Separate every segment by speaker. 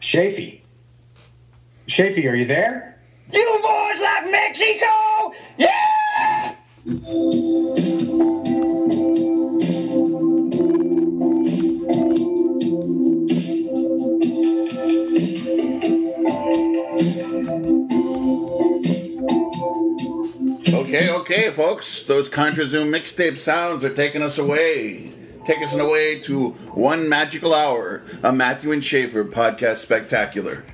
Speaker 1: Shafee. Shafee, are you there?
Speaker 2: You boys like Mexico? Yeah!
Speaker 3: Okay, okay, folks. Those Contra Zoom mixtape sounds are taking us away. Take us away to One Magical Hour, a Matthew and Schaefer podcast spectacular.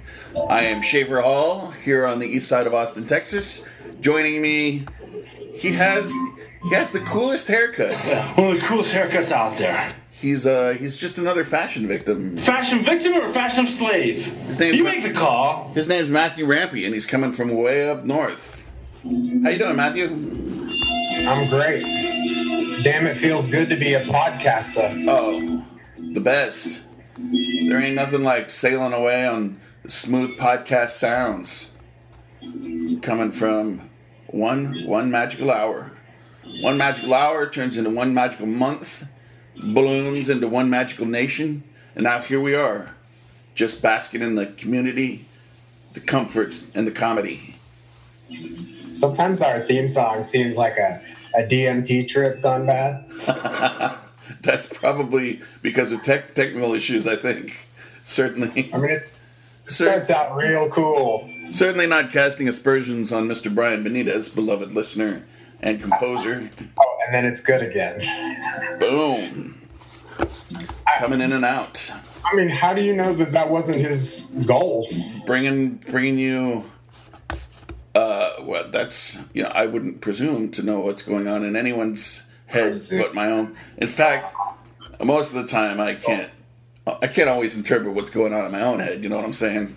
Speaker 3: I am Schaefer Hall here on the east side of Austin, Texas. Joining me, he has he has the coolest haircut.
Speaker 4: One of the coolest haircuts out there.
Speaker 3: He's uh he's just another fashion victim.
Speaker 4: Fashion victim or fashion slave?
Speaker 3: His name's
Speaker 4: You
Speaker 3: Ma-
Speaker 4: make the call.
Speaker 3: His name's Matthew Rampy, and he's coming from way up north. How you doing, Matthew?
Speaker 1: I'm great. Damn, it feels good to be a podcaster.
Speaker 3: Oh, the best. There ain't nothing like sailing away on smooth podcast sounds. Coming from one one magical hour. One magical hour turns into one magical month, blooms into one magical nation, and now here we are, just basking in the community, the comfort, and the comedy.
Speaker 1: Sometimes our theme song seems like a, a DMT trip gone bad.
Speaker 3: That's probably because of tech technical issues, I think. Certainly.
Speaker 1: I mean, it
Speaker 3: Cer-
Speaker 1: starts out real cool.
Speaker 3: Certainly not casting aspersions on Mr. Brian Benitez, beloved listener and composer.
Speaker 1: Oh, and then it's good again.
Speaker 3: Boom. Coming in and out,
Speaker 1: I mean, how do you know that that wasn't his goal?
Speaker 3: bringing bringing you. Uh, well, that's you know I wouldn't presume to know what's going on in anyone's head but my own. In fact, most of the time I can't. I can't always interpret what's going on in my own head. You know what I'm saying?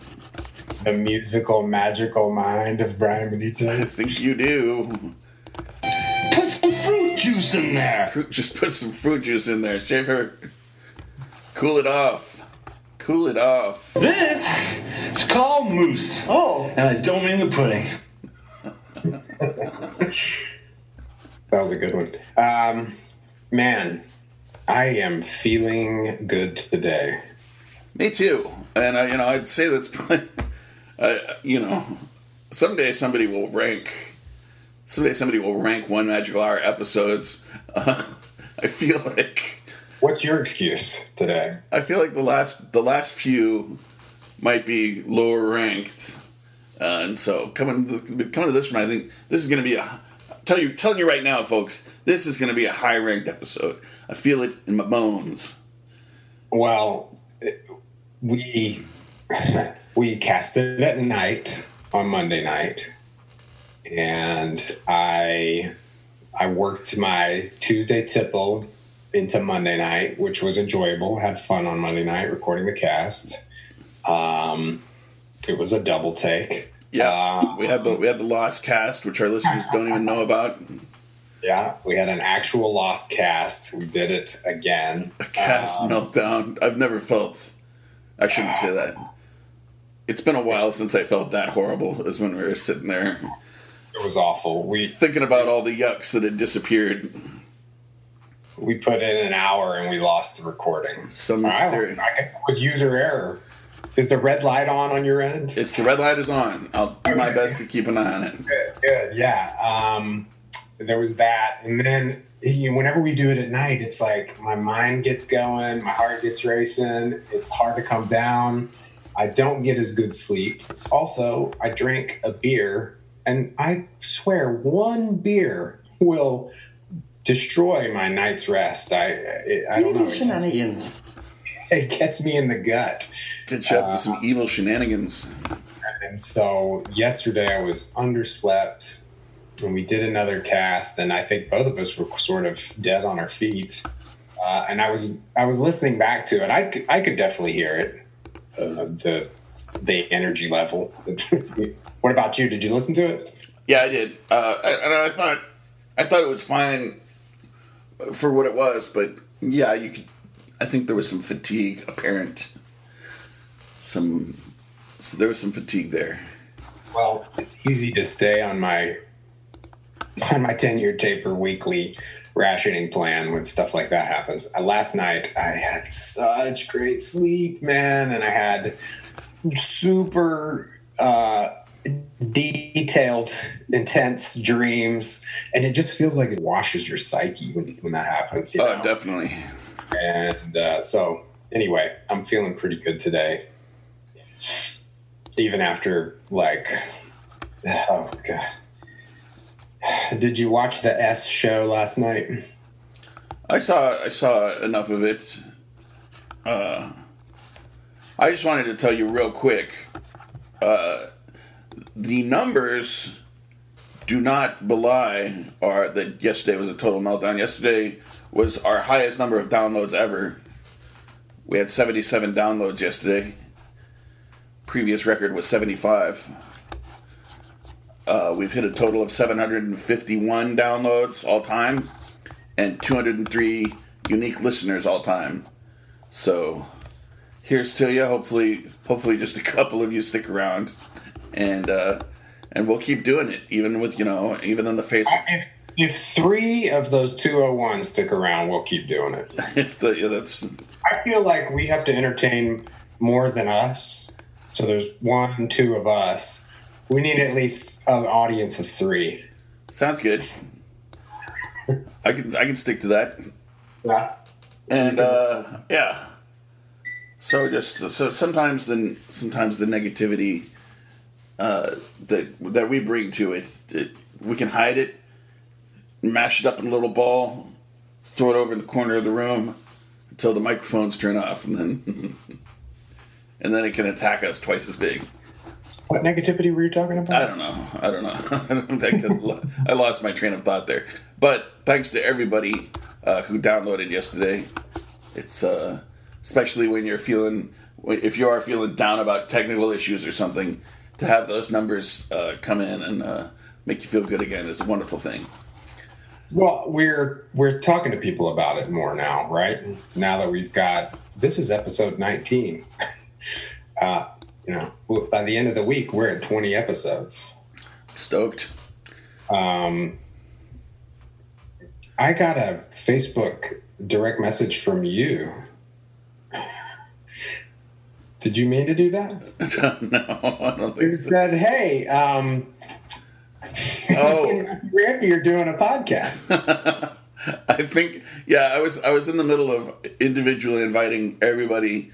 Speaker 1: The musical, magical mind of Brian
Speaker 3: I think you do.
Speaker 4: Put some fruit juice in there.
Speaker 3: Fruit, just put some fruit juice in there, Schaefer. Cool it off. Cool it off.
Speaker 4: This is called mousse.
Speaker 2: Oh,
Speaker 4: And I don't mean the pudding.
Speaker 1: That was a good one. Um, man, I am feeling good today.
Speaker 3: Me too. And I, you know, I'd say that's probably, uh, you know, someday somebody will rank. Someday somebody will rank one magical hour episodes. Uh, I feel like
Speaker 1: What's your excuse today?
Speaker 3: I feel like the last the last few might be lower ranked, uh, and so coming to, coming to this one, I think this is going to be a tell you telling you right now, folks. This is going to be a high ranked episode. I feel it in my bones.
Speaker 1: Well, we we cast it at night on Monday night, and I I worked my Tuesday tipple into Monday night, which was enjoyable. Had fun on Monday night recording the cast. Um, it was a double take.
Speaker 3: Yeah,
Speaker 1: Uh,
Speaker 3: we had the we had the lost cast, which our listeners don't even know about.
Speaker 1: Yeah, we had an actual lost cast. We did it again.
Speaker 3: A cast
Speaker 1: Um,
Speaker 3: meltdown. I've never felt. I shouldn't say that. It's been a while since I felt that horrible. As when we were sitting there
Speaker 1: It was awful. We
Speaker 3: thinking about all the yucks that had disappeared.
Speaker 1: we put in an hour and we lost the recording.
Speaker 3: Some mystery.
Speaker 1: I guess it was user error. Is the red light on on your end?
Speaker 3: It's the red light is on. I'll do my best to keep an eye on it.
Speaker 1: Good, good, yeah. Um, there was that, and then you know, whenever we do it at night, it's like my mind gets going, my heart gets racing. It's hard to come down. I don't get as good sleep. Also, I drink a beer, and I swear one beer will destroy my night's rest. I it, I don't know. It gets,
Speaker 2: shenanigans.
Speaker 1: it gets me in the gut.
Speaker 3: Get you up to some evil shenanigans.
Speaker 1: And so yesterday I was underslept and we did another cast and I think both of us were sort of dead on our feet. Uh, and I was I was listening back to it. I could, I could definitely hear it. Uh, the the energy level. what about you? Did you listen to it?
Speaker 3: Yeah, I did, uh, I- and I thought I thought it was fine for what it was, but yeah, you could. I think there was some fatigue apparent. Some, so there was some fatigue there.
Speaker 1: Well, it's easy to stay on my on my ten year taper weekly rationing plan when stuff like that happens. Uh, last night I had such great sleep, man, and I had super uh, detailed, intense dreams, and it just feels like it washes your psyche when, when that happens. You
Speaker 3: Oh, definitely.
Speaker 1: And uh, so, anyway, I'm feeling pretty good today. Even after, like, oh, God. Did you watch the S show last night?
Speaker 3: I saw I saw enough of it. Uh, I just wanted to tell you real quick. Uh, the numbers do not belie our that yesterday was a total meltdown. Yesterday was our highest number of downloads ever. We had 77 downloads yesterday. Previous record was 75. Uh, we've hit a total of 751 downloads all time and 203 unique listeners all time. So here's to you. Hopefully, hopefully, just a couple of you stick around, and uh, and we'll keep doing it, even with you know, even in the face of
Speaker 1: If, three of those 201 stick around, we'll keep doing it.
Speaker 3: if the, yeah, that's
Speaker 1: I feel like we have to entertain more than us. So there's one, two of us. We need at least an audience of three.
Speaker 3: sounds good. I can I can stick to that.
Speaker 1: Yeah.
Speaker 3: and uh, yeah. So just so sometimes the sometimes the negativity uh, that that we bring to it, it, we can hide it, mash it up in a little ball, throw it over in the corner of the room until the microphones turn off, and then and then it can attack us twice as big.
Speaker 1: What negativity were you talking about?
Speaker 3: I don't know. I don't know. I lost my train of thought there. But thanks to everybody uh, who downloaded yesterday. It's uh, especially when you're feeling if you are feeling down about technical issues or something, to have those numbers uh, come in and uh, make you feel good again is a wonderful thing.
Speaker 1: Well, we're we're talking to people about it more now, right? Now that we've got this is episode 19. Uh, you know, by the end of the week, we're at 20 episodes.
Speaker 3: Stoked.
Speaker 1: Um, I got a Facebook direct message from you. Did you mean to do that?
Speaker 3: no, I don't think
Speaker 1: It
Speaker 3: so.
Speaker 1: said, "Hey, um,
Speaker 3: Oh,
Speaker 1: Rick, you're doing a podcast."
Speaker 3: I think yeah, I was I was in the middle of individually inviting everybody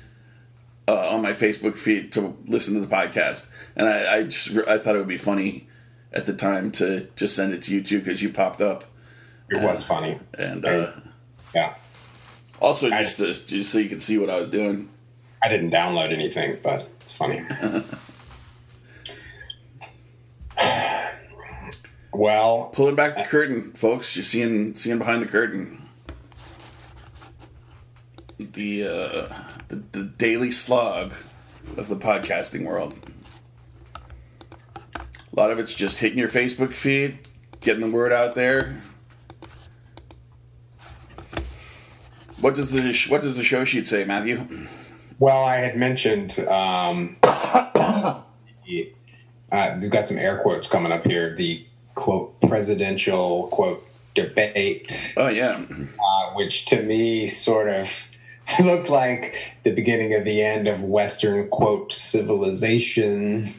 Speaker 3: uh, on my Facebook feed to listen to the podcast, and I I, just, I thought it would be funny at the time to just send it to you too because you popped up,
Speaker 1: It was funny.
Speaker 3: and uh,
Speaker 1: Yeah,
Speaker 3: also just, to, just so you could see what I was doing.
Speaker 1: I didn't download anything, but it's funny. well,
Speaker 3: Pulling back the curtain, folks. You're seeing seeing behind the curtain. The uh, the, the daily slog of the podcasting world. A lot of it's just hitting your Facebook feed, getting the word out there. What does the what does the show sheet say, Matthew?
Speaker 1: well, I had mentioned um, uh, we've got some air quotes coming up here. The quote presidential quote debate.
Speaker 3: Oh yeah,
Speaker 1: uh, which to me sort of looked like the beginning of the end of Western quote civilization.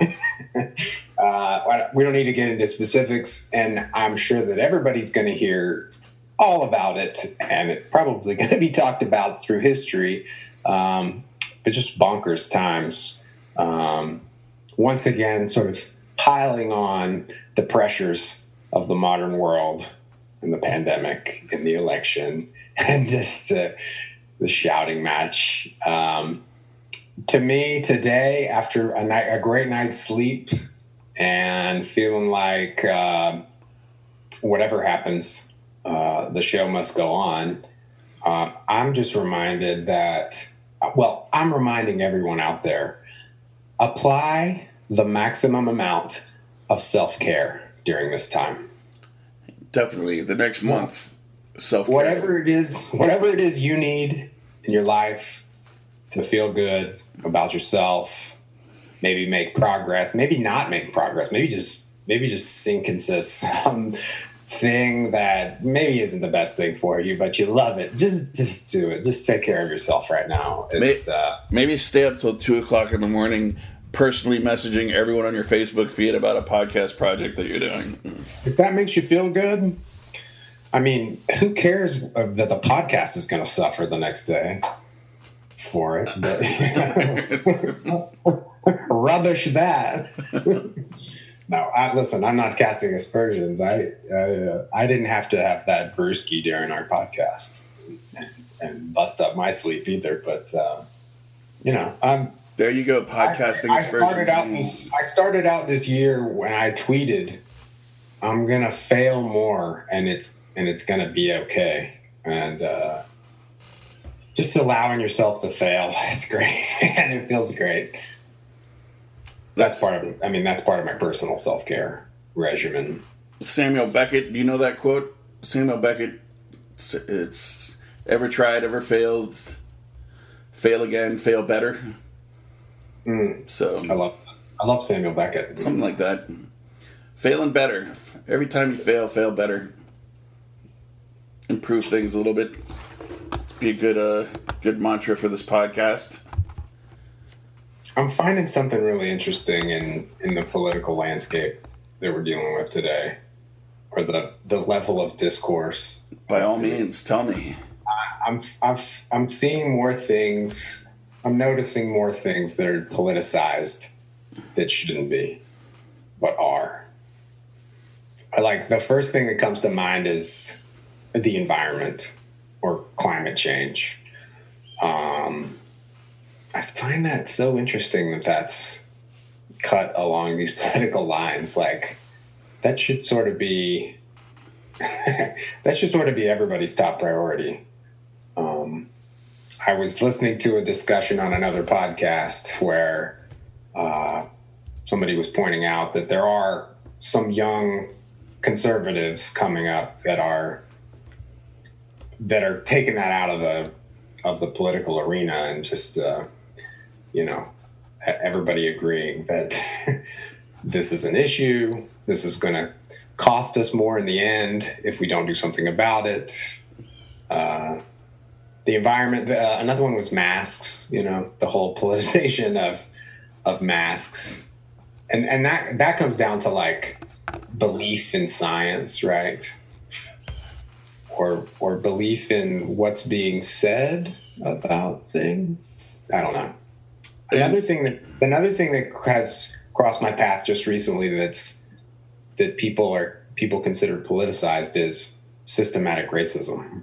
Speaker 1: uh, we don't need to get into specifics, and I'm sure that everybody's going to hear all about it, and it's probably going to be talked about through history. Um, but just bonkers times. Um, once again, sort of piling on the pressures of the modern world and the pandemic and the election and just the shouting match. Um, to me, today, after a night, a great night's sleep, and feeling like uh, whatever happens, uh, the show must go on. Uh, I'm just reminded that, well, I'm reminding everyone out there apply the maximum amount of self care during this time.
Speaker 3: definitely. The next month, self
Speaker 1: Whatever it is, whatever it is you need in your life to feel good about yourself, maybe make progress, maybe not make progress, maybe just maybe just sink into some thing that maybe isn't the best thing for you, but you love it, just just do it. Just take care of yourself right now. It's
Speaker 3: May-
Speaker 1: uh,
Speaker 3: Maybe stay up till two o'clock in the morning, personally messaging everyone on your Facebook feed about a podcast project that you're doing.
Speaker 1: if that makes you feel good. I mean, who cares that the podcast is going to suffer the next day for it? But rubbish that. no, I, listen. I'm not casting aspersions. I I, uh, I didn't have to have that brewski during our podcast and, and bust up my sleep either. But uh, you know, I'm
Speaker 3: There you go, podcasting
Speaker 1: I, I started out this. I started out this year when I tweeted, "I'm gonna fail more, and it's and it's gonna be okay." And uh, just allowing yourself to fail is great, and it feels great. That's part of. I mean, that's part of my personal self care regimen.
Speaker 3: Samuel Beckett. Do you know that quote? Samuel Beckett. It's, it's ever tried, ever failed, fail again, fail better. So
Speaker 1: I love. I love Samuel Beckett.
Speaker 3: something like that. Failing better. Every time you fail, fail better. Improve things a little bit. Be a good uh good mantra for this podcast.
Speaker 1: I'm finding something really interesting in in the political landscape that we're dealing with today, or the the level of discourse.
Speaker 3: By all means, tell me.
Speaker 1: I'm I'm I'm seeing more things. I'm noticing more things that are politicized that shouldn't be, but are. I Like the first thing that comes to mind is the environment or climate change. Um, I find that so interesting that that's cut along these political lines. Like that should sort of be that should sort of be everybody's top priority. Um, I was listening to a discussion on another podcast where uh, somebody was pointing out that there are some young conservatives coming up that are that are taking that out of the of the political arena and just uh, you know everybody agreeing that this is an issue. This is going to cost us more in the end if we don't do something about it. Uh, the environment. Uh, another one was masks. You know, the whole politicization of of masks, and and that that comes down to like belief in science, right? Or or belief in what's being said about things. I don't know. Another thing that another thing that has crossed my path just recently that's that people are people consider politicized is systematic racism.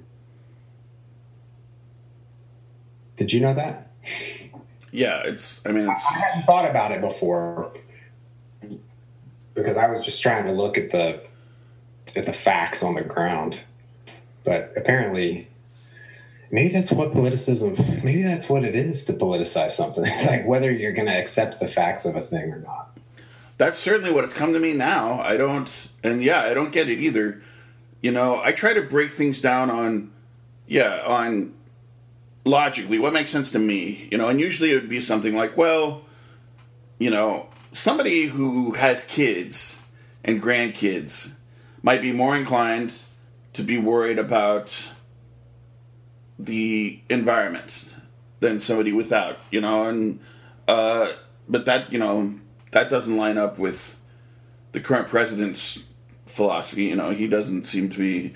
Speaker 1: Did you know that?
Speaker 3: Yeah, it's I mean it's
Speaker 1: I hadn't thought about it before because I was just trying to look at the at the facts on the ground. But apparently maybe that's what politicism maybe that's what it is to politicize something. It's like whether you're gonna accept the facts of a thing or not.
Speaker 3: that's certainly what it's come to me now. I don't, and yeah, I don't get it either. You know, I try to break things down on, yeah, on logically what makes sense to me. You know, and usually it would be something like, well, you know, somebody who has kids and grandkids might be more inclined to be worried about the environment than somebody without, you know, and uh, but that you know that doesn't line up with the current president's philosophy. You know, he doesn't seem to be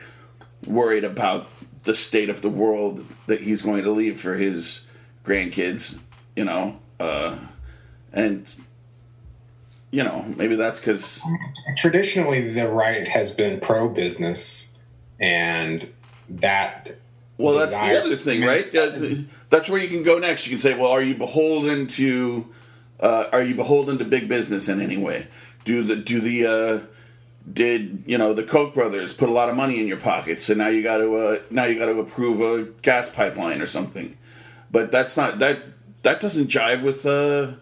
Speaker 3: worried about the state of the world that he's going to leave for his grandkids. You know, uh, and you know maybe that's because
Speaker 1: Traditionally the right has been pro business and that
Speaker 3: Well, that's the other thing, right? That's where you can go next. You can say, "Well, are you beholden to? Uh, are you beholden to big business in any way? Do the do the uh, did you know the Koch brothers put a lot of money in your pocket? So now you got to uh, now you got to approve a gas pipeline or something. But that's not that that doesn't jive with uh,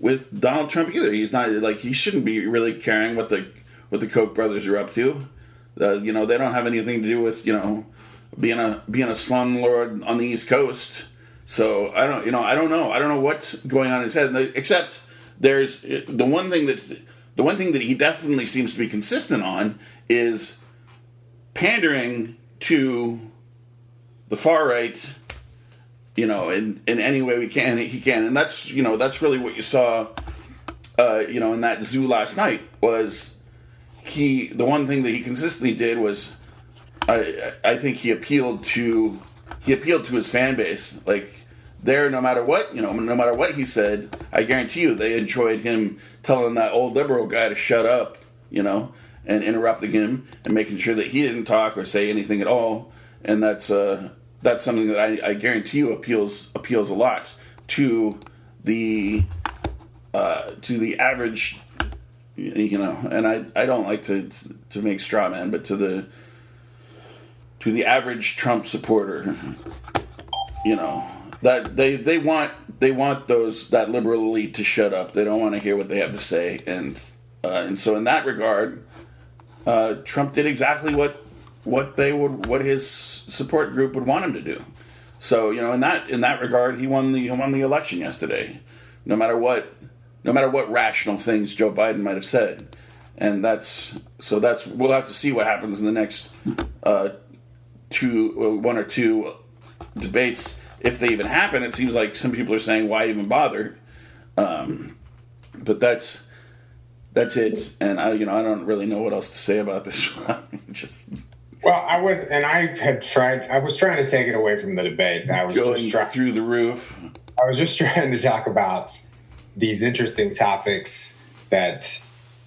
Speaker 3: with Donald Trump either. He's not like he shouldn't be really caring what the what the Koch brothers are up to. Uh, you know, they don't have anything to do with you know being a being a slumlord on the East Coast. So I don't, you know, I don't know. I don't know what's going on in his head. Except there's the one thing that the one thing that he definitely seems to be consistent on is pandering to the far right, you know, in, in any way we can, he can. And that's, you know, that's really what you saw, uh, you know, in that zoo last night was he, the one thing that he consistently did was, I, I think he appealed to, he appealed to his fan base. Like, there, no matter what, you know, no matter what he said, I guarantee you they enjoyed him telling that old liberal guy to shut up, you know, and interrupting him and making sure that he didn't talk or say anything at all. And that's uh, that's something that I, I guarantee you appeals appeals a lot to the uh, to the average, you know. And I, I don't like to to make straw man, but to the to the average Trump supporter, you know that they they want they want those that liberal elite to shut up. They don't want to hear what they have to say, and uh, and so in that regard, uh, Trump did exactly what what they would what his support group would want him to do. So you know in that in that regard, he won the he won the election yesterday. No matter what, no matter what rational things Joe Biden might have said, and that's so that's we'll have to see what happens in the next uh, two uh, one or two debates if they even happen. It seems like some people are saying, "Why even bother?" Um, but that's that's it. And I, you know, I don't really know what else to say about this one. Just
Speaker 1: Well, I was, and I had tried. I was trying to take it away from the debate. I was
Speaker 3: going
Speaker 1: just trying.
Speaker 3: through the roof.
Speaker 1: I was just trying to talk about these interesting topics that,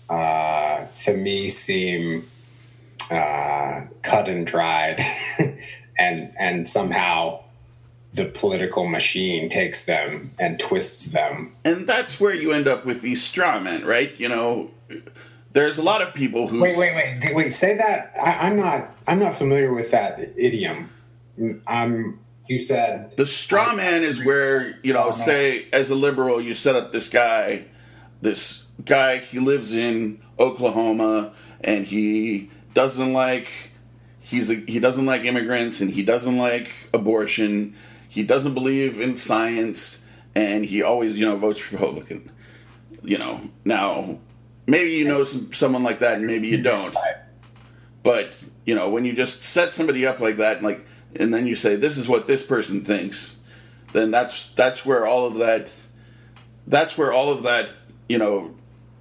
Speaker 1: uh, to me, seem uh, cut and dried, and and somehow the political machine takes them and twists them.
Speaker 3: And that's where you end up with these straw men, right? You know, there's a lot of people who
Speaker 1: Wait, wait, wait, wait. Say that. I, I'm not. I'm not familiar with that idiom. I'm. You said
Speaker 3: The straw man is where, you know,
Speaker 1: Oh,
Speaker 3: say as a liberal, you set up this guy, this guy, he lives in Oklahoma and he doesn't like he's a, he doesn't like immigrants and he doesn't like abortion. He doesn't believe in science and he always, you know, votes Republican. You know, now maybe you know some, someone like that and maybe you don't. But you know, when you just set somebody up like that, and like, and then you say this is what this person thinks, then that's that's where all of that, that's where all of that, you know,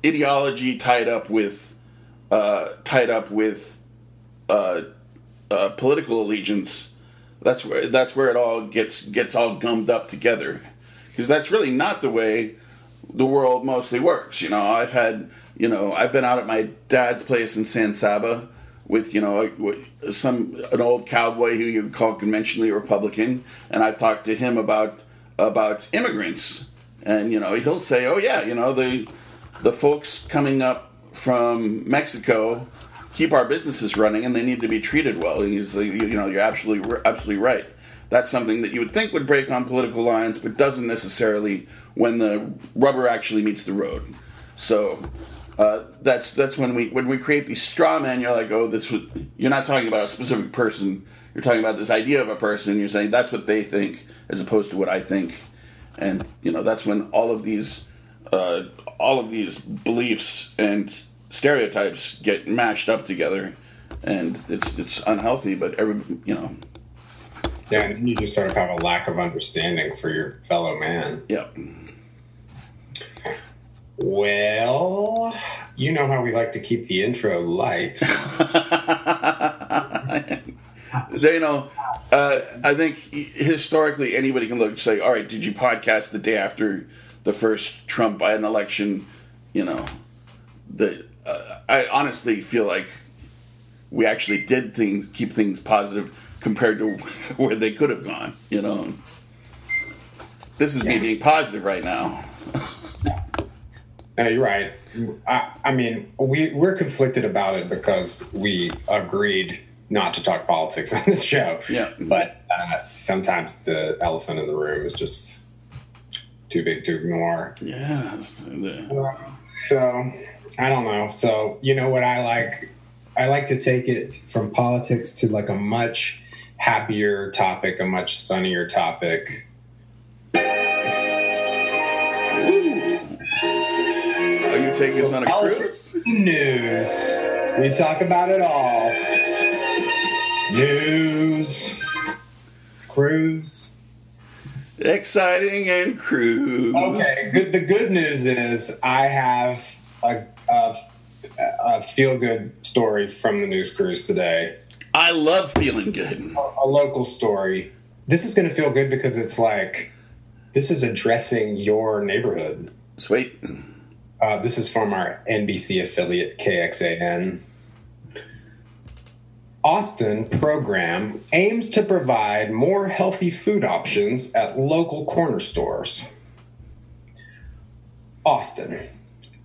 Speaker 3: ideology tied up with, uh, tied up with, uh, uh, political allegiance. That's where that's where it all gets gets all gummed up together, because that's really not the way the world mostly works. You know, I've had, you know, I've been out at my dad's place in San Saba with, you know, some an old cowboy who you call conventionally Republican, and I've talked to him about about immigrants, and you know, he'll say, oh yeah, you know, the the folks coming up from Mexico keep our businesses running, and they need to be treated well. And he's, like, you know, you're absolutely absolutely right. That's something that you would think would break on political lines, but doesn't necessarily when the rubber actually meets the road. So uh, that's that's when we when we create these straw men. You're like, oh, this. would- You're not talking about a specific person. You're talking about this idea of a person. And You're saying that's what they think, as opposed to what I think. And you know, that's when all of these uh, all of these beliefs and stereotypes get mashed up together, and it's it's unhealthy. But every you know,
Speaker 1: Yeah, and you just sort of have a lack of understanding for your fellow man.
Speaker 3: yeah.
Speaker 1: Well, you know how we like to keep the intro light.
Speaker 3: You know, uh, I think historically anybody can look and say, "All right, did you podcast the day after the first Trump Biden election?" You know, the uh, I honestly feel like we actually did things, keep things positive compared to where they could have gone. You know, this is me being positive right now.
Speaker 1: No, you're right. I, I mean, we we're conflicted about it because we agreed not to talk politics on this show.
Speaker 3: Yeah.
Speaker 1: But uh, sometimes the elephant in the room is just too big to ignore.
Speaker 3: Yeah,
Speaker 1: So I don't know. So you know what I like? I like to take it from politics to like a much happier topic, a much sunnier topic.
Speaker 3: You us on a cruise?
Speaker 1: News. We talk about it all. News. Cruise.
Speaker 3: Exciting and cruise.
Speaker 1: Okay, good. The good news is I have a, a, a feel good story from the news cruise today.
Speaker 3: I love feeling good.
Speaker 1: A local story. This is going to feel good because it's like this is addressing your neighborhood.
Speaker 3: Sweet.
Speaker 1: Uh, this is from our NBC affiliate KXAN. Austin program aims to provide more healthy food options at local corner stores. Austin,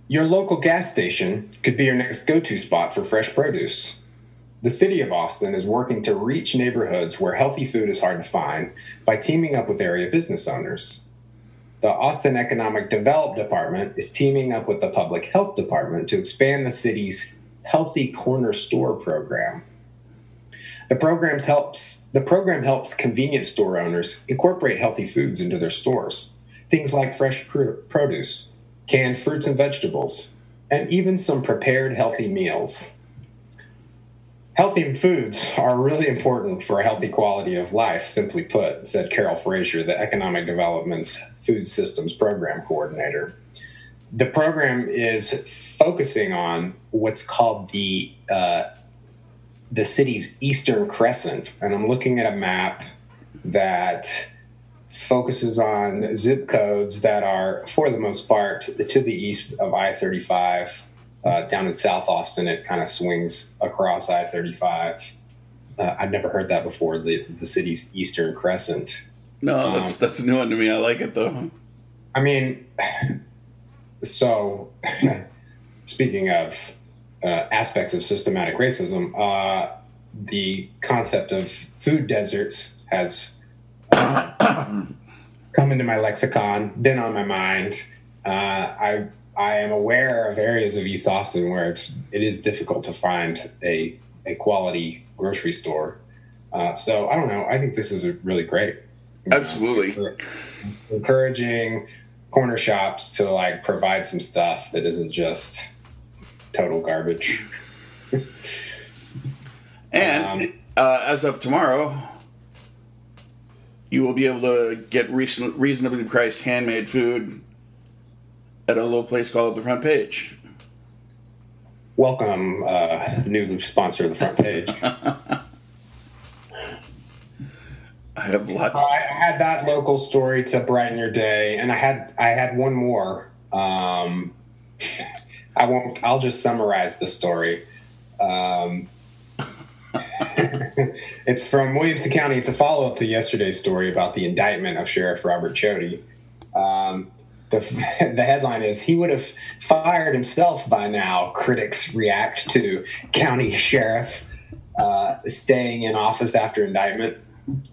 Speaker 1: your local gas station could be your next go to spot for fresh produce. The city of Austin is working to reach neighborhoods where healthy food is hard to find by teaming up with area business owners. The Austin Economic Development Department is teaming up with the Public Health Department to expand the city's Healthy Corner Store program. The programs helps the program helps convenience store owners incorporate healthy foods into their stores. Things like fresh pr- produce, canned fruits and vegetables, and even some prepared healthy meals. Healthy foods are really important for a healthy quality of life, simply put, said Carol Frazier, the Economic Development's Food Systems Program Coordinator. The program is focusing on what's called the uh, the city's eastern crescent, and I'm looking at a map that focuses on zip codes that are, for the most part, to the east of I 35. Uh, down in South Austin, it kind of swings across I 35. Uh, I've never heard that before, the, the city's eastern crescent.
Speaker 3: No, that's that's a new one to me. I like it though.
Speaker 1: I mean, so speaking of uh, aspects of systematic racism, uh, the concept of food deserts has uh, come into my lexicon, been on my mind. Uh, I I am aware of areas of East Austin where it's it is difficult to find a a quality grocery store. Uh, so I don't know. I think this is a really great. you know,
Speaker 3: Absolutely.
Speaker 1: encouraging corner shops to like provide some stuff that isn't just total garbage.
Speaker 3: And
Speaker 1: Um,
Speaker 3: uh, as of tomorrow, you will be able to get reason- reasonably priced handmade food at a little place called the Front Page.
Speaker 1: Welcome, uh, new sponsor of the front page.
Speaker 3: I have lots.
Speaker 1: I had that local story to brighten your day, and I had I had one more. Um, I won't. I'll just summarize the story. Um, it's from Williamson County. It's a follow up to yesterday's story about the indictment of Sheriff Robert Chody. Um, the, the headline is He would have fired himself by now. Critics react to county sheriff uh, staying in office after indictment.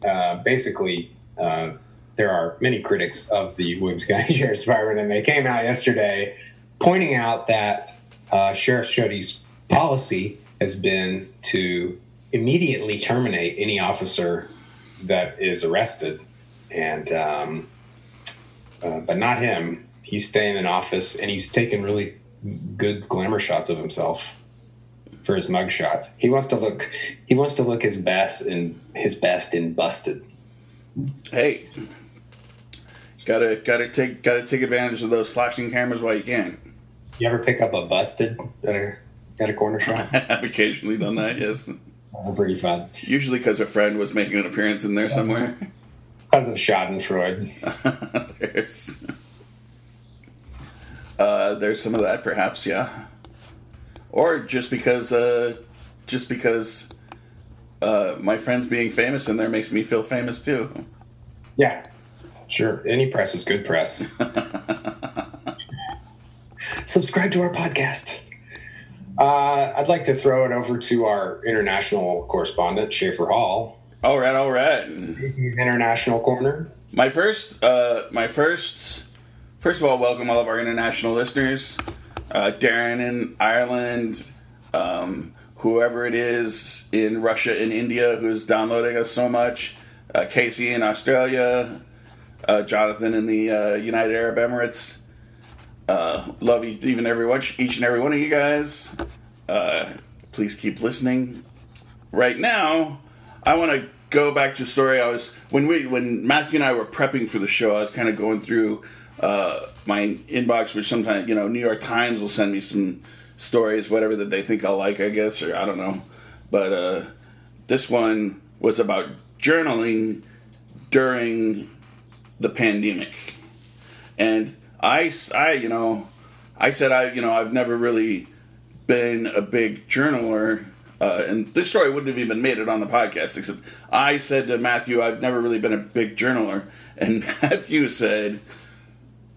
Speaker 1: Uh, basically, uh, there are many critics of the Williams County Sheriff's Department, and they came out yesterday pointing out that uh, Sheriff Chody's policy has been to immediately terminate any officer that is arrested, and um, uh, but not him. He's staying in office, and he's taking really good glamour shots of himself for his mug shots. He wants to look. He wants to look his best in his best in busted.
Speaker 3: Hey, gotta gotta take gotta take advantage of those flashing cameras while you can.
Speaker 1: You ever pick up a busted at a at a corner shop?
Speaker 3: I've occasionally done that. Yes,
Speaker 1: pretty fun
Speaker 3: usually because a friend was making an appearance in there somewhere.
Speaker 1: Because of Schadenfreude.
Speaker 3: there's uh, there's some of that, perhaps, yeah, or just because uh, just because uh, my friends being famous in there makes me feel famous too.
Speaker 1: Yeah, sure. Any press is good press. Subscribe to our podcast. Uh, I'd like to throw it over to our international correspondent, Schaefer Hall.
Speaker 3: All right, all right.
Speaker 1: He's international corner.
Speaker 3: My first, uh, my first, first of all, welcome all of our international listeners, uh, Darren in Ireland, um, whoever it is in Russia and India who's downloading us so much, uh, Casey in Australia, uh, Jonathan in the uh, United Arab Emirates. Uh, love e- even every one, each and every one of you guys. Uh, please keep listening. Right now, I want to go back to a story. I was when we when Matthew and I were prepping for the show. I was kind of going through uh, my inbox, which sometimes you know New York Times will send me some stories, whatever that they think I'll like, I guess, or I don't know. But uh, this one was about journaling during the pandemic, and I, I, you know, I said I, you know, I've never really been a big journaler, uh, and this story wouldn't have even made it on the podcast. Except I said to Matthew, I've never really been a big journaler, and Matthew said,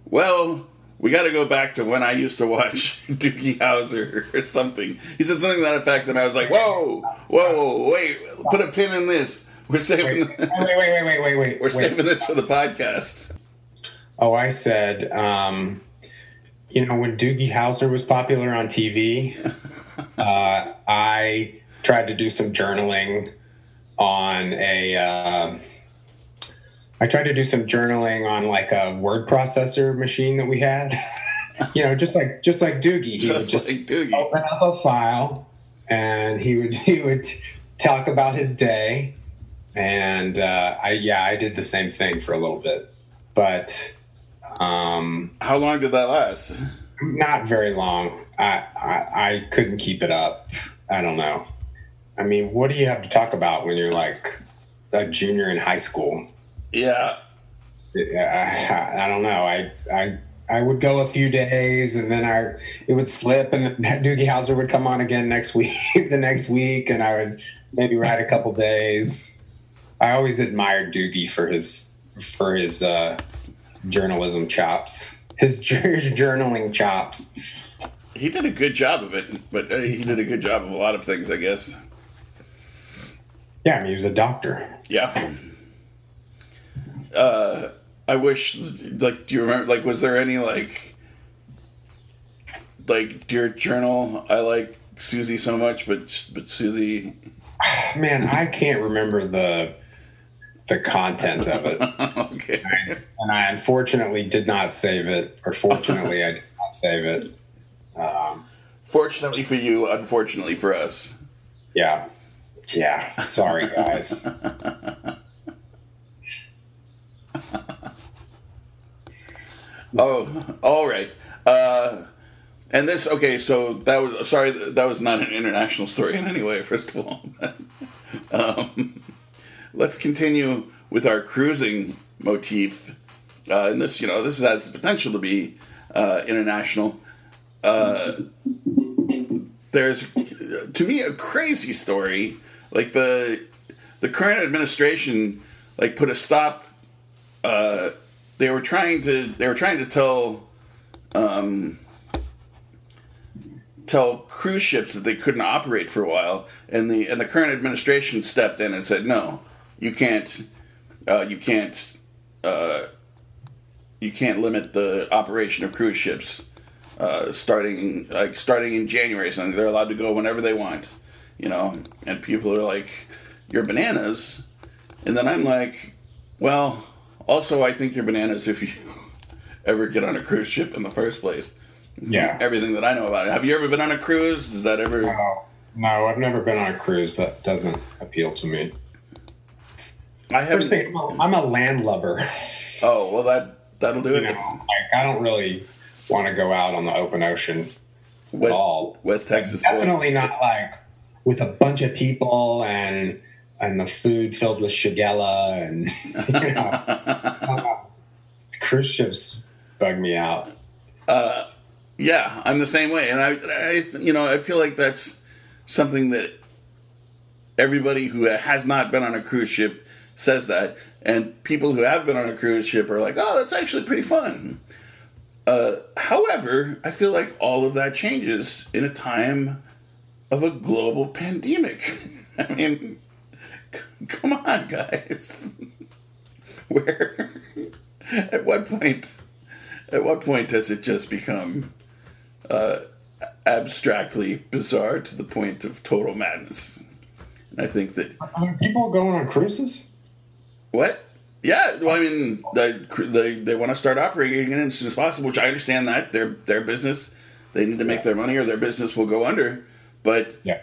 Speaker 3: "Well, we got to go back to when I used to watch Doogie Howser or something." He said something to that effect, and I was like, "Whoa, whoa, wait, put a pin in this. We're saving,
Speaker 1: Wait, wait, wait, wait, wait, wait,
Speaker 3: we're saving this for the podcast."
Speaker 1: Oh, I said, um, you know, when Doogie Howser was popular on TV, uh, I tried to do some journaling on a. Uh, I tried to do some journaling on like a word processor machine that we had. you know, just like just like Doogie, he would
Speaker 3: Just
Speaker 1: just
Speaker 3: like Doogie.
Speaker 1: open up a file, and he would he would talk about his day, and uh, I yeah I did the same thing for a little bit, but um,
Speaker 3: How long did that last?
Speaker 1: not very long. I, I I couldn't keep it up. I don't know. I mean, what do you have to talk about when you're like a junior in high school?
Speaker 3: Yeah,
Speaker 1: I, I don't know. I I I would go a few days, and then I it would slip, and Doogie Howser would come on again next week, the next week, and I would maybe write a couple days. I always admired Doogie for his for his uh, journalism chops, his journaling chops.
Speaker 3: He did a good job of it, but uh, he did a good job of a lot of things, I guess.
Speaker 1: Yeah, I mean, he was a doctor.
Speaker 3: Yeah. Uh, I wish, like, do you remember, like, was there any, like, like, dear journal, I like Susie so much, but, but Susie,
Speaker 1: Man, I can't remember the the content of it,
Speaker 3: okay.
Speaker 1: and I unfortunately did not save it, or fortunately, I did not save it. Um,
Speaker 3: Fortunately for you, unfortunately for us.
Speaker 1: yeah, yeah. Sorry, guys.
Speaker 3: Oh, all right. Uh, and this, okay, so that was, sorry, that was not an international story in any way, first of all. um, let's continue with our cruising motif. Uh, and this, you know, this has the potential to be uh, international. Uh, there's, to me, a crazy story. Like the the current administration, like put a stop. Uh, they were trying to they were trying to tell um, tell cruise ships that they couldn't operate for a while, and the and the current administration stepped in and said, no, you can't uh, you can't uh, you can't limit the operation of cruise ships uh, starting like starting in January. So they're allowed to go whenever they want, you know. And people are like, "You're bananas," and then I'm like, "Well, also I think you're bananas if you ever get on a cruise ship in the first place."
Speaker 1: Yeah.
Speaker 3: Everything that I know about it. Have you ever been on a cruise? Does that ever?
Speaker 1: No, no, I've never been on a cruise. That doesn't appeal to me.
Speaker 3: I.
Speaker 1: First thing, I'm a- I'm a landlubber.
Speaker 3: Oh well, that that'll do
Speaker 1: You
Speaker 3: it.
Speaker 1: know, like I don't really want to go out on the open ocean at all.
Speaker 3: West Texas.
Speaker 1: Definitely not like with a bunch of people and and the food filled with shigella and you know uh, cruise ships bug me out.
Speaker 3: Uh, Yeah, I'm the same way, and I, I, you know, I feel like that's something that everybody who has not been on a cruise ship says that, and people who have been on a cruise ship are like, "Oh, that's actually pretty fun." Uh, however, I feel like all of that changes in a time of a global pandemic. I mean, c- come on, guys. Where, at what point, at what point does it just become uh, abstractly bizarre to the point of total madness? And I think that
Speaker 1: Are people going on cruises?
Speaker 3: what? Yeah, well, I mean, they they, they want to start operating again as soon as possible, which I understand that their their business, they need to make their money or their business will go under. But
Speaker 1: Yeah.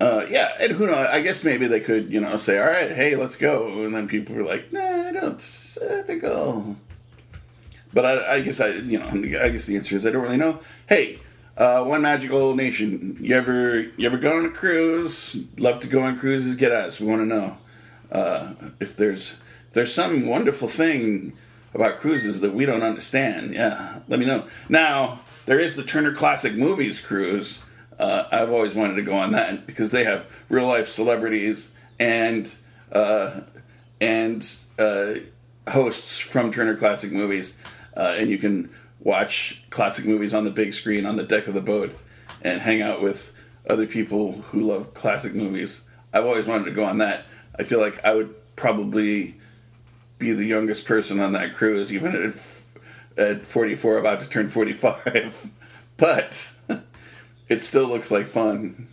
Speaker 3: Uh, yeah, and who knows? I guess maybe they could, you know, say, "All right, hey, let's go," and then people were like, "Nah, I don't. I think I'll." But I, I guess I, you know, I guess the answer is I don't really know. Hey, uh, one magical nation. You ever, you ever go on a cruise? Love to go on cruises. Get us. We want to know uh, if there's there's some wonderful thing about cruises that we don't understand. Yeah, let me know. Now there is the Turner Classic Movies cruise. Uh, I've always wanted to go on that because they have real life celebrities and uh, and uh, hosts from Turner Classic Movies, uh, and you can watch classic movies on the big screen on the deck of the boat and hang out with other people who love classic movies. I've always wanted to go on that. I feel like I would probably be the youngest person on that cruise, even at, at 44, about to turn 45. but it still looks like fun.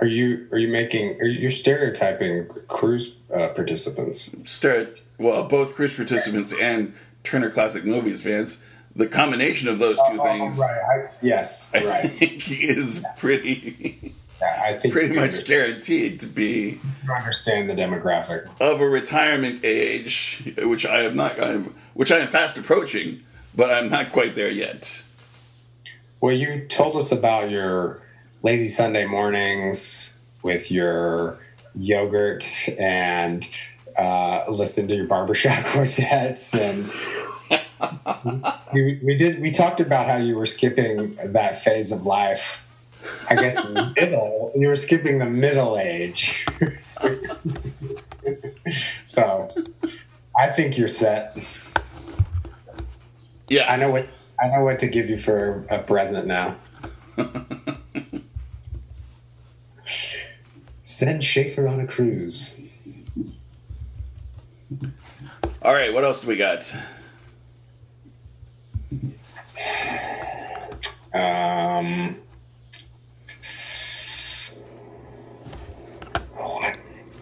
Speaker 1: Are you are you making are you stereotyping cruise uh, participants?
Speaker 3: Start well, both cruise participants and Turner Classic Movies fans. The combination of those two things,
Speaker 1: Oh, right. I, yes,
Speaker 3: I
Speaker 1: right.
Speaker 3: think, is pretty
Speaker 1: Yeah, I think
Speaker 3: pretty much guaranteed to be
Speaker 1: understand the demographic.
Speaker 3: of a retirement age, which I am not, I'm, which I am fast approaching, but I'm not quite there yet.
Speaker 1: Well, you told us about your lazy Sunday mornings with your yogurt and uh, listen to your barbershop quartets and we, we did we talked about how you were skipping that phase of life i guess middle. You were skipping the middle age. So i think you're set.
Speaker 3: Yeah,
Speaker 1: i know what i know what to give you for a present now. Send schaefer on a cruise.
Speaker 3: All right, what else do we got?
Speaker 1: Um,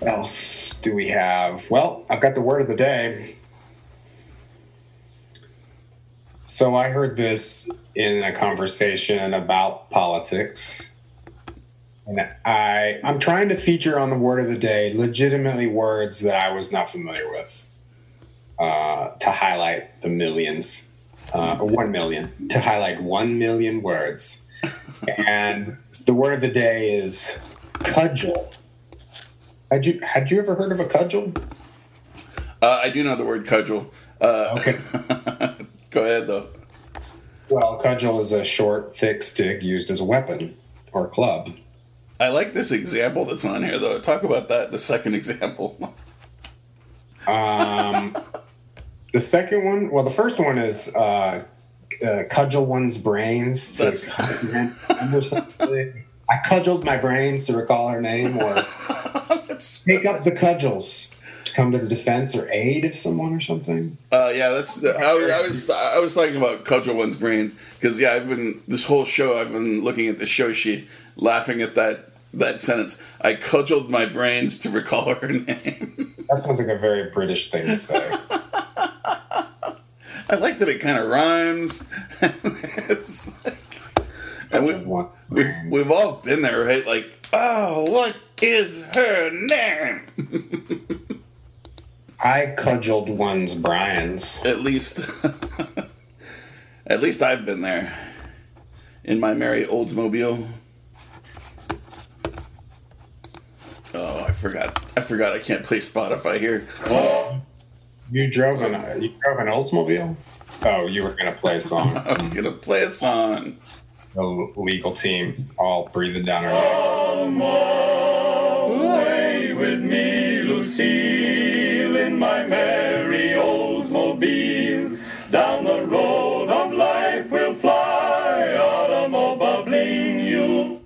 Speaker 1: else do we have? Well, I've got the word of the day. So I heard this in a conversation about politics. And I I'm trying to feature on the word of the day legitimately words that I was not familiar with. Uh, to highlight the millions uh, or one million to highlight one million words. and the word of the day is cudgel. Had you had you ever heard of a cudgel?
Speaker 3: Uh, I do know the word cudgel. Uh,
Speaker 1: Okay.
Speaker 3: go ahead, though.
Speaker 1: Well, cudgel is a short, thick stick used as a weapon or club.
Speaker 3: I like this example that's on here, though. Talk about that, the second example.
Speaker 1: Um, the second one, well, the first one is uh, uh, cudgel one's brains. to
Speaker 3: That's-
Speaker 1: comprehend or something. I cudgeled my brains to recall her name, or take up the cudgels to come to the defense or aid of someone or something.
Speaker 3: Uh, yeah, that's. I, was- I was I was talking about cudgel one's brains because yeah, I've been this whole show. I've been looking at the show sheet, laughing at that that sentence. I cudgeled my brains to recall her name.
Speaker 1: That sounds like a very British thing to say.
Speaker 3: I like that it kind of rhymes. Like- and we, we've, we've all been there, right? Like, oh, what is her name?
Speaker 1: I cudgeled one's Brian's.
Speaker 3: At least, at least I've been there in my merry Oldsmobile. Oh, I forgot. I forgot. I can't play Spotify here.
Speaker 1: You drove an you drove an Oldsmobile. Oh, you were gonna play a song.
Speaker 3: I was gonna play a song.
Speaker 1: The legal team all breathing down our necks.
Speaker 2: Away with me, Lucille, in my merry Oldsmobile. Down the road of life we'll fly, automobiling you.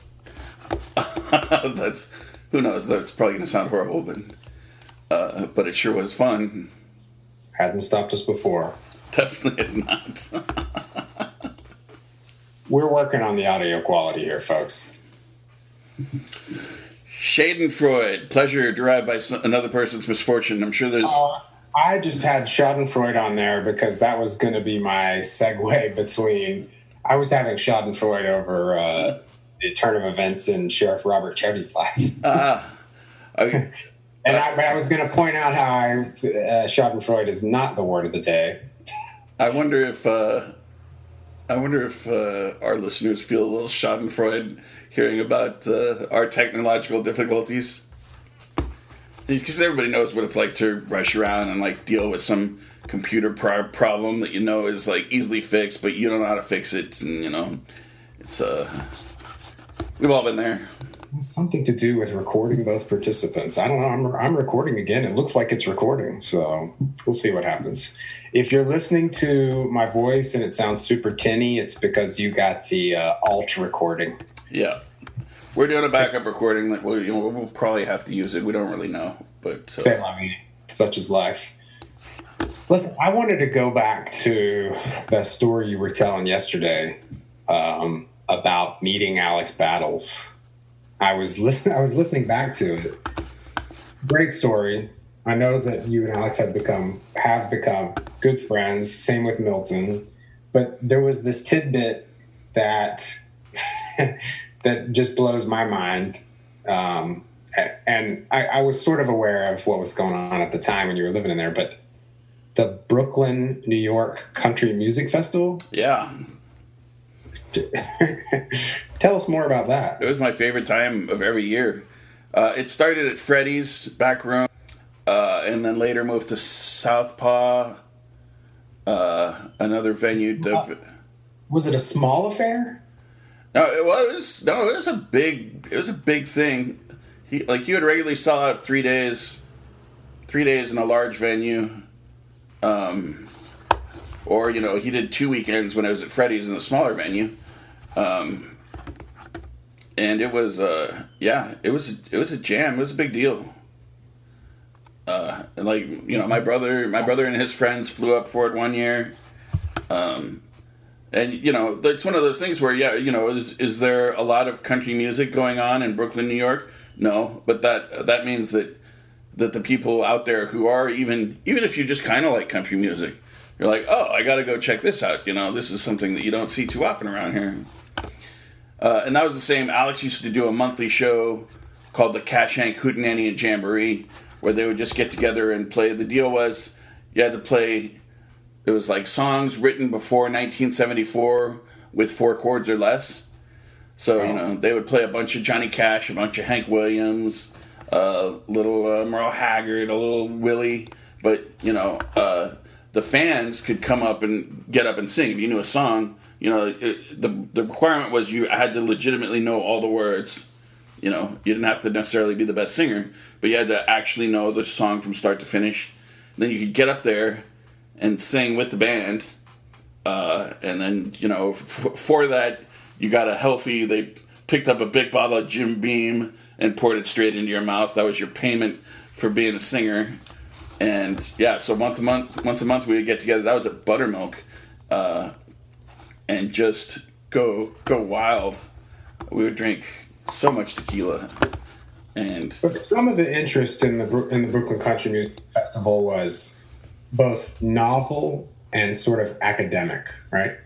Speaker 3: That's who knows. That's probably gonna sound horrible, but uh, but it sure was fun.
Speaker 1: Hadn't stopped us before.
Speaker 3: Definitely is not.
Speaker 1: We're working on the audio quality here, folks.
Speaker 3: Schadenfreude, pleasure derived by another person's misfortune. I'm sure there's.
Speaker 1: I just had Schadenfreude on there because that was going to be my segue between. I was having Schadenfreude over uh, the turn of events in Sheriff Robert Chevy's life.
Speaker 3: Ah, okay.
Speaker 1: And I, I was going to point out how I, uh, Schadenfreude is not the word of the day.
Speaker 3: I wonder if uh, I wonder if uh, our listeners feel a little Schadenfreude hearing about uh, our technological difficulties. Because everybody knows what it's like to rush around and like deal with some computer pro- problem that you know is like easily fixed, but you don't know how to fix it, and you know, it's uh, we've all been there.
Speaker 1: Something to do with recording both participants. I don't know. I'm, I'm recording again. It looks like it's recording, so we'll see what happens. If you're listening to my voice and it sounds super tinny, it's because you got the uh, alt recording.
Speaker 3: Yeah, we're doing a backup recording Like we'll, you know, we'll probably have to use it. We don't really know, but uh,
Speaker 1: Say la vie. Such is life. Listen, I wanted to go back to that story you were telling yesterday um, about meeting Alex Battles. I was listening. I was listening back to it. Great story. I know that you and Alex have become have become good friends. Same with Milton, but there was this tidbit that that just blows my mind. Um, and I, I was sort of aware of what was going on at the time when you were living in there, but the Brooklyn, New York Country Music Festival.
Speaker 3: yeah,
Speaker 1: Tell us more about that.
Speaker 3: It was my favorite time of every year. Uh, it started at Freddy's back room, uh, and then later moved to Southpaw, uh, another venue. To,
Speaker 1: Was it a small affair?
Speaker 3: no, it was no, it was a big, it was a big thing. He like he would regularly sell out three days, three days in a large venue, um, or you know he did two weekends when I was at Freddy's in a smaller venue. Um, and it was uh yeah it was it was a jam it was a big deal uh like you know my brother my brother and his friends flew up for it one year. Um and you know it's one of those things where yeah you know is is there a lot of country music going on in Brooklyn New York? No but that that means that that the people out there who are even even if you just kind of like country music you're like oh I got to go check this out you know this is something that you don't see too often around here. Uh, and that was the same. Alex used to do a monthly show called the Cash Hank Hootenanny and Jamboree, where they would just get together and play. The deal was you had to play. It was like songs written before 1974 with four chords or less. So you know they would play a bunch of Johnny Cash, a bunch of Hank Williams, a little uh, Merle Haggard, a little Willie. But you know uh, the fans could come up and get up and sing if you knew a song you know, it, the the requirement was you had to legitimately know all the words. You know, you didn't have to necessarily be the best singer, but you had to actually know the song from start to finish. Then you could get up there and sing with the band, uh, and then you know, f- for that you got a healthy. They picked up a big bottle of Jim Beam and poured it straight into your mouth. That was your payment for being a singer. And yeah, so month to month, once a month we would get together. That was at Buttermilk. Uh, and just go go wild. We would drink so much tequila, and
Speaker 1: But some of the interest in the in the Brooklyn Country Music Festival was both novel and sort of academic, right?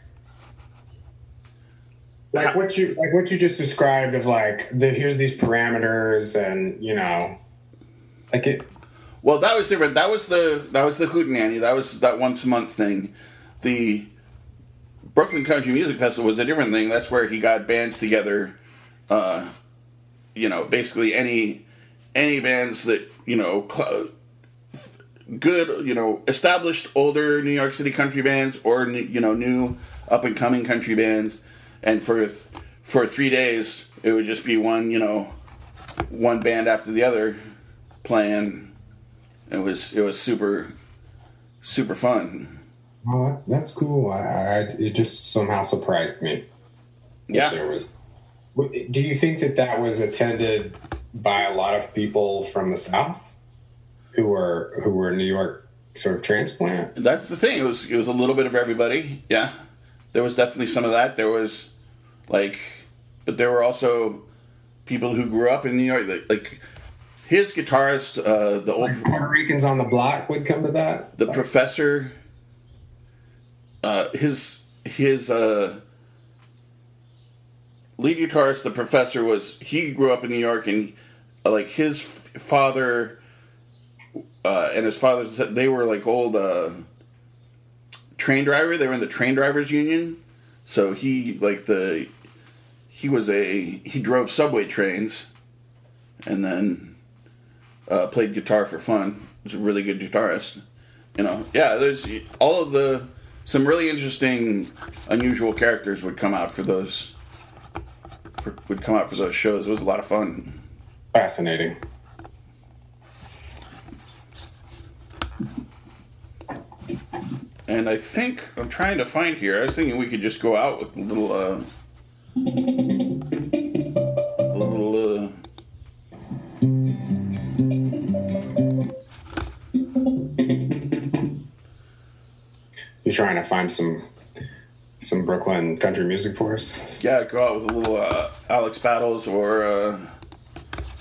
Speaker 1: Like what you like what you just described of like the here's these parameters and you know like it
Speaker 3: well, that was different. That was the that was the hootenanny. That was that once a month thing. The Brooklyn Country Music Festival was a different thing. That's where he got bands together. Uh, you know, basically any any bands that you know cl- good, you know, established older New York City country bands or you know new up and coming country bands, and for th- for three days it would just be one you know one band after the other playing. It was it was super super fun.
Speaker 1: oh that's cool. I, I it just somehow surprised me.
Speaker 3: Yeah.
Speaker 1: there was. Do you think that that was attended by a lot of people from the South who were who were New York sort of transplant?
Speaker 3: That's the thing. It was it was a little bit of everybody. Yeah, there was definitely some of that. There was like, but there were also people who grew up in New York. Like, like his guitarist, uh, the old
Speaker 1: Puerto Ricans on the block would come to that.
Speaker 3: the professor. Uh, his his uh, lead guitarist, the professor, was he grew up in New York, and uh, like his father uh, and his father, they were like old uh, train driver. They were in the train drivers union, so he like the he was a he drove subway trains, and then uh, played guitar for fun. Was a really good guitarist. You know, yeah. There's all of the some really interesting, unusual characters would come out for those. For, would come out for those shows. It was a lot of fun.
Speaker 1: Fascinating.
Speaker 3: And I think I'm trying to find here. I was thinking we could just go out with a little, uh, a little, uh,
Speaker 1: You're trying to find some some Brooklyn country music for us.
Speaker 3: yeah, go out with a little uh, Alex Battles or uh,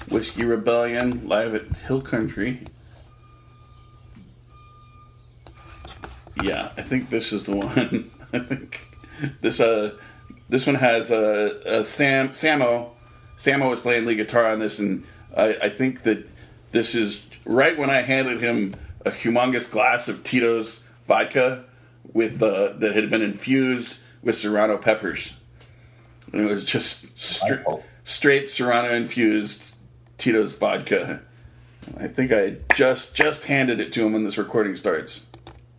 Speaker 3: Whiskey Rebellion live at Hill Country. Yeah, I think this is the one. I think this uh this one has uh, uh Sam Samo Samo was playing lead guitar on this, and I, I think that this is right when I handed him a humongous glass of Tito's vodka with uh, that had been infused with Serrano peppers. And it was just stra-
Speaker 1: Wonderful.
Speaker 3: straight Serrano infused Tito's vodka. I think I just just handed it to him when this recording starts.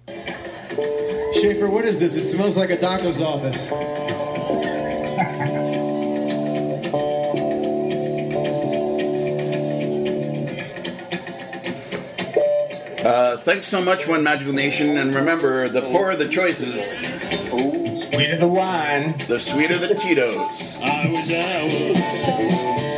Speaker 5: Schaefer, what is this? It smells like a doctor's office.
Speaker 3: Uh, thanks so much, One Magical Nation, and remember, the poorer the choices,
Speaker 1: Sweet of the wine.
Speaker 3: the sweeter the Tito's.
Speaker 2: I wish I was